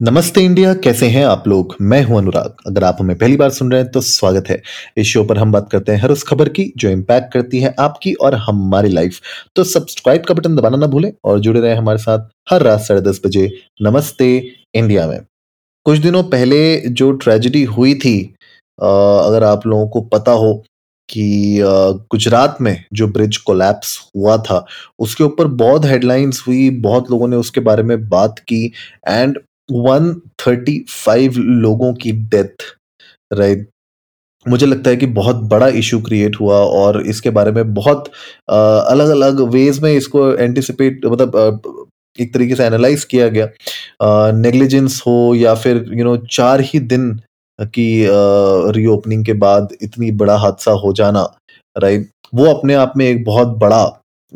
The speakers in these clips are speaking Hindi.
नमस्ते इंडिया, कैसे हैं आप लोग? मैं हूँ अनुराग। अगर आप हमें पहली बार सुन रहे हैं तो स्वागत है। इस शो पर हम बात करते हैं हर उस खबर की, जो इम्पैक्ट करती है आपकी और हमारी लाइफ तो सब्सक्राइब का बटन दबाना ना भूलें और जुड़े रहे हमारे साथ हर रात साढ़े दस बजे नमस्ते इंडिया में। कुछ दिनों पहले जो ट्रेजिडी हुई थी अगर आप लोगों को पता हो कि गुजरात में जो ब्रिज कोलैप्स हुआ था, उसके ऊपर बहुत हेडलाइंस हुई, बहुत लोगों ने उसके बारे में बात की एंड 135 लोगों की डेथ राइट मुझे लगता है कि बहुत बड़ा इशू क्रिएट हुआ और इसके बारे में बहुत अलग अलग वेज में इसको एंटिसिपेट मतलब एक तरीके से एनालाइज किया गया। नेग्लिजेंस हो या फिर यू you नो know, चार ही दिन की रीओपनिंग के बाद इतनी बड़ा हादसा हो जाना राइट वो अपने आप में एक बहुत बड़ा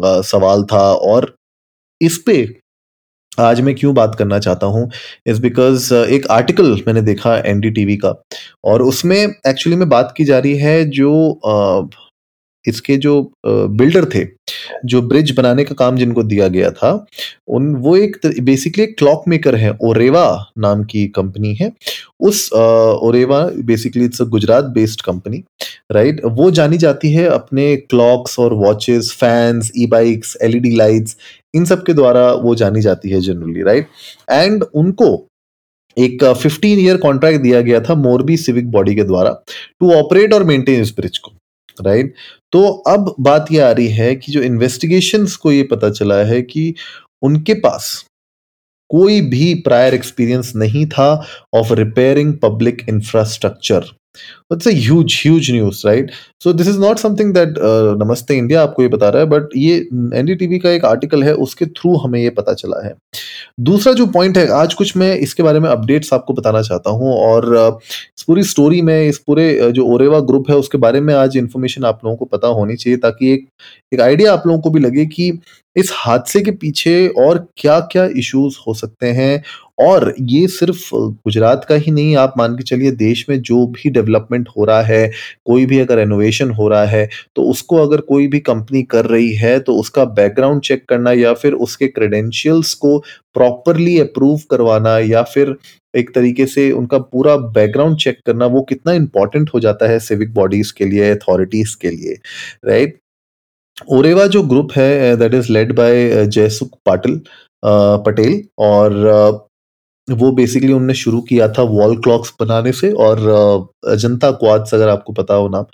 आ, सवाल था और इस पे आज मैं क्यों बात करना चाहता हूँ इज़ बिकॉज़ एक आर्टिकल मैंने देखा एनडीटीवी का और उसमें एक्चुअली में बात की जा रही है जो इसके जो बिल्डर थे, जो ब्रिज बनाने का काम जिनको दिया गया था, उन, वो एक बेसिकली एक क्लॉक मेकर है ओरेवा नाम की कंपनी है। उस Oreva basically it's Gujarat based company right वो जानी जाती है अपने क्लॉक्स और watches fans E bikes LED lights इन सब के द्वारा वो जानी जाती है जनरली राइट एंड उनको एक फिफ्टीन ईयर कॉन्ट्रैक्ट दिया गया था मोरबी सिविक बॉडी के द्वारा टू ऑपरेट और मेंटेन इस ब्रिज को राइट तो अब बात ये आ रही है कि जो इन्वेस्टिगेशन को ये पता चला है कि उनके पास कोई भी प्रायर एक्सपीरियंस नहीं था of repairing public infrastructure it's huge huge news right so this is not something that Namaste India आपको ये बता रहा है बट ये एनडीटीवी का एक आर्टिकल है उसके थ्रू हमें ये पता चला है। दूसरा जो पॉइंट है आज कुछ मैं इसके बारे में अपडेट्स आपको बताना चाहता हूँ और uh, इस पूरी स्टोरी में इस पूरे uh, जो ओरेवा ग्रुप है उसके बारे में आज इन्फॉर्मेशन आप लोगों को पता होनी चाहिए ताकि एक एक आइडिया आप लोगों को भी लगे कि इस हादसे के पीछे और क्या क्या इश्यूज़ हो सकते हैं और ये सिर्फ़ गुजरात का ही नहीं, आप मान के चलिए देश में जो भी डेवलपमेंट हो रहा है, कोई भी अगर रेनोवेशन हो रहा है तो उसको अगर कोई भी कंपनी कर रही है तो उसका बैकग्राउंड चेक करना या फिर उसके क्रेडेंशियल्स को प्रॉपरली अप्रूव करवाना या फिर एक तरीके से उनका पूरा बैकग्राउंड चेक करना, वो कितना इंपॉर्टेंट हो जाता है सिविक बॉडीज के लिए अथॉरिटीज के लिए राइट ओरेवा जो ग्रुप है that is led by Jaysukh Patil Patel और वो बेसिकली उन्होंने शुरू किया था वॉल क्लॉक्स बनाने से और अजंता क्वाड्स अगर आपको पता हो नाम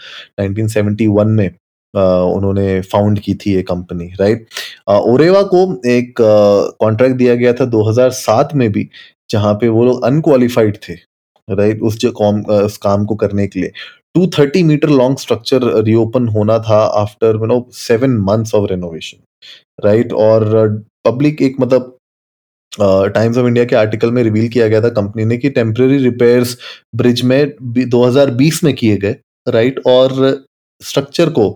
1971 में उन्होंने फाउंड की थी ये कंपनी राइट ओरेवा को एक कॉन्ट्रैक्ट दिया गया था 2007 में भी, जहाँ पे वो लोग अनक्वालिफाइड थे राइट उस जो, कॉम उस काम को करने के लिए। 230 मीटर लॉन्ग स्ट्रक्चर रीओपन होना था after you know seven months of renovation right और पब्लिक एक मतलब टाइम्स ऑफ़ इंडिया के आर्टिकल में रिवील किया गया था कंपनी ने कि टेम्पररी रिपेयर्स ब्रिज में 2020 में किए गए राइट और स्ट्रक्चर को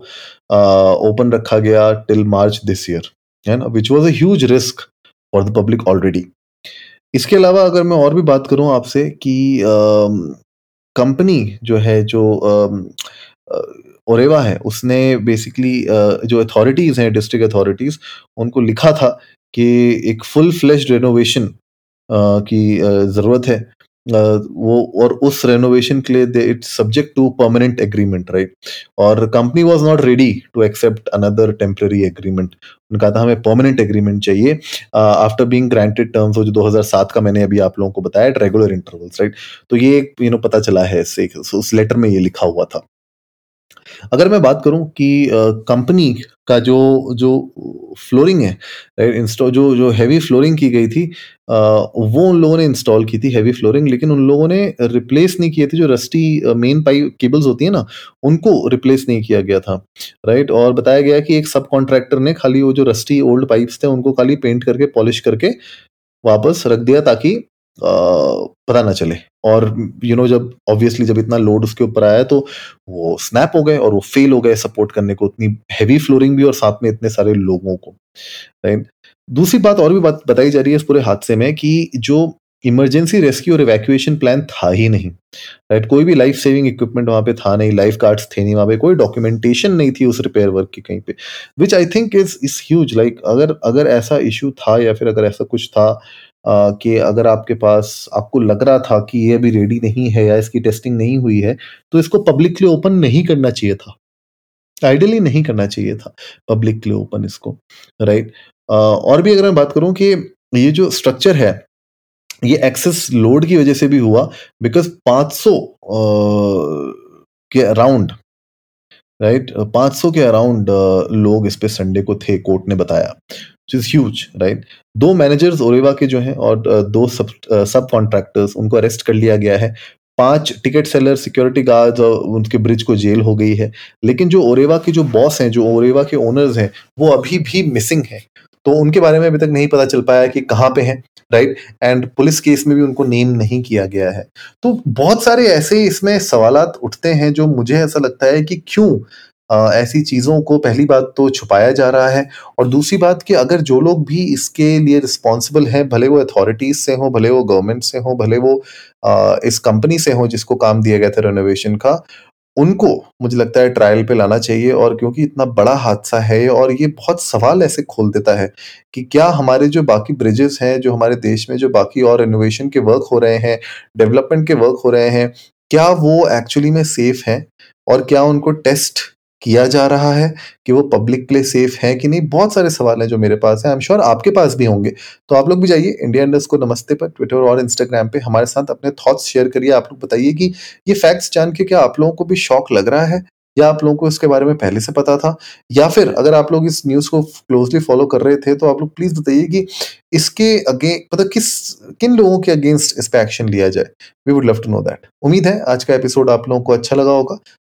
ओपन रखा गया टिल मार्च दिस ईयर है ना? Which was a risk for the public already इसके अलावा अगर मैं और भी बात करूँ आपसे कि कंपनी जो है, जो ओरेवा है, उसने बेसिकली जो अथॉरिटीज हैं डिस्ट्रिक्ट अथॉरिटीज उनको लिखा था कि एक फुल फ्लैश रेनोवेशन की ज़रूरत है। वो, और उस रेनोवेशन के लिए it's subject to permanent agreement right और company was not ready to accept another temporary agreement उनका था, हमें परमानेंट एग्रीमेंट चाहिए। आफ्टर बीइंग ग्रांटेड टर्म्स जो 2007 का मैंने अभी आप लोगों को बताया रेगुलर इंटरवल्स राइट तो ये यू नो पता चला है इससे उस लेटर में ये लिखा हुआ था। अगर मैं बात करूँ कि कंपनी का जो जो फ्लोरिंग है इंस्टॉल जो जो हैवी फ्लोरिंग की गई थी वो उन लोगों ने इंस्टॉल की थी हैवी फ्लोरिंग लेकिन उन लोगों ने रिप्लेस नहीं किए थे, जो रस्टी मेन पाइप केबल्स होती है ना, उनको रिप्लेस नहीं किया गया था, राइट? और बताया गया कि एक सब कॉन्ट्रैक्टर ने खाली वो जो रस्टी ओल्ड पाइप्स थे, उनको खाली पेंट करके पॉलिश करके वापस रख दिया, ताकि पता ना चले। और यू you नो know, जब ऑब्वियसली जब इतना लोड उसके ऊपर आया तो वो स्नैप हो गए और वो फेल हो गए सपोर्ट करने को उतनी हैवी फ्लोरिंग भी और साथ में इतने सारे लोगों को। राइट दूसरी बात और भी बात बताई जा रही है इस पूरे हादसे में कि जो इमरजेंसी रेस्क्यू और इवैक्यूएशन प्लान था ही नहीं। राइट कोई भी लाइफ सेविंग इक्विपमेंट वहाँ पे था नहीं लाइफ गार्ड्स थे नहीं वहाँ पे कोई डॉक्यूमेंटेशन नहीं थी उस रिपेयर वर्क की कहीं पे। Which I think is is huge like अगर अगर ऐसा इशू था या फिर अगर ऐसा कुछ था कि अगर आपके पास आपको लग रहा था कि ये अभी रेडी नहीं है या इसकी टेस्टिंग नहीं हुई है, तो इसको पब्लिकली ओपन नहीं करना चाहिए था। आइडियली नहीं करना चाहिए था पब्लिकली ओपन इसको, राइट? और भी अगर मैं बात करूँ कि ये जो स्ट्रक्चर है, ये एक्सेस लोड की वजह से भी हुआ बिकॉज़ 500 अ, के अराउंड राइट 500 के अराउंड लोग इस पे संडे को थे कोर्ट ने बताया which is huge राइट दो मैनेजर्स ओरेवा के जो हैं और दो सब सब कॉन्ट्रैक्टर्स उनको अरेस्ट कर लिया गया है। पाँच टिकट सेलर सिक्योरिटी गार्ड्स और उनके ब्रिज को जेल हो गई है। लेकिन जो ओरेवा के जो बॉस हैं, जो ओरेवा के ओनर्स हैं, वो अभी भी मिसिंग हैं। तो उनके बारे में अभी तक नहीं पता चल पाया कि कहाँ पे हैं राइट एंड पुलिस केस में भी उनको नेम नहीं किया गया है। तो बहुत सारे ऐसे इसमें सवालात उठते हैं जो मुझे ऐसा लगता है कि क्यों ऐसी चीज़ों को पहली बात तो छुपाया जा रहा है और दूसरी बात कि अगर जो लोग भी इसके लिए रिस्पॉन्सिबल हैं, भले वो अथॉरिटीज से हों, भले वो गवर्नमेंट से हों, भले वो इस कंपनी से हों जिसको काम दिया गया था रेनोवेशन का, उनको मुझे लगता है ट्रायल पे लाना चाहिए और क्योंकि इतना बड़ा हादसा है और ये बहुत सवाल ऐसे खोल देता है कि क्या हमारे जो बाकी ब्रिजेस हैं, जो हमारे देश में जो बाकी और इनोवेशन के वर्क हो रहे हैं डेवलपमेंट के वर्क हो रहे हैं, क्या वो एक्चुअली में सेफ़ हैं? और क्या उनको टेस्ट किया जा रहा है कि वो पब्लिक के लिए सेफ़ है कि नहीं? बहुत सारे सवाल हैं जो मेरे पास हैं। आई एम श्योर आपके पास भी होंगे। तो आप लोग भी जाइए इंडिया इंडस्ट को नमस्ते पर ट्विटर और इंस्टाग्राम पे हमारे साथ अपने थॉट्स शेयर करिए। आप लोग बताइए कि ये फैक्ट्स जान के क्या आप लोगों को भी शौक लग रहा है? या आप लोगों को इसके बारे में पहले से पता था? या फिर अगर आप लोग इस न्यूज़ को क्लोजली फॉलो कर रहे थे तो आप लोग प्लीज़ बताइए कि इसके अगे मतलब किस, किन लोगों के अगेंस्ट इस पर एक्शन लिया जाए? We would love to know that उम्मीद है आज का एपिसोड आप लोगों को अच्छा लगा होगा।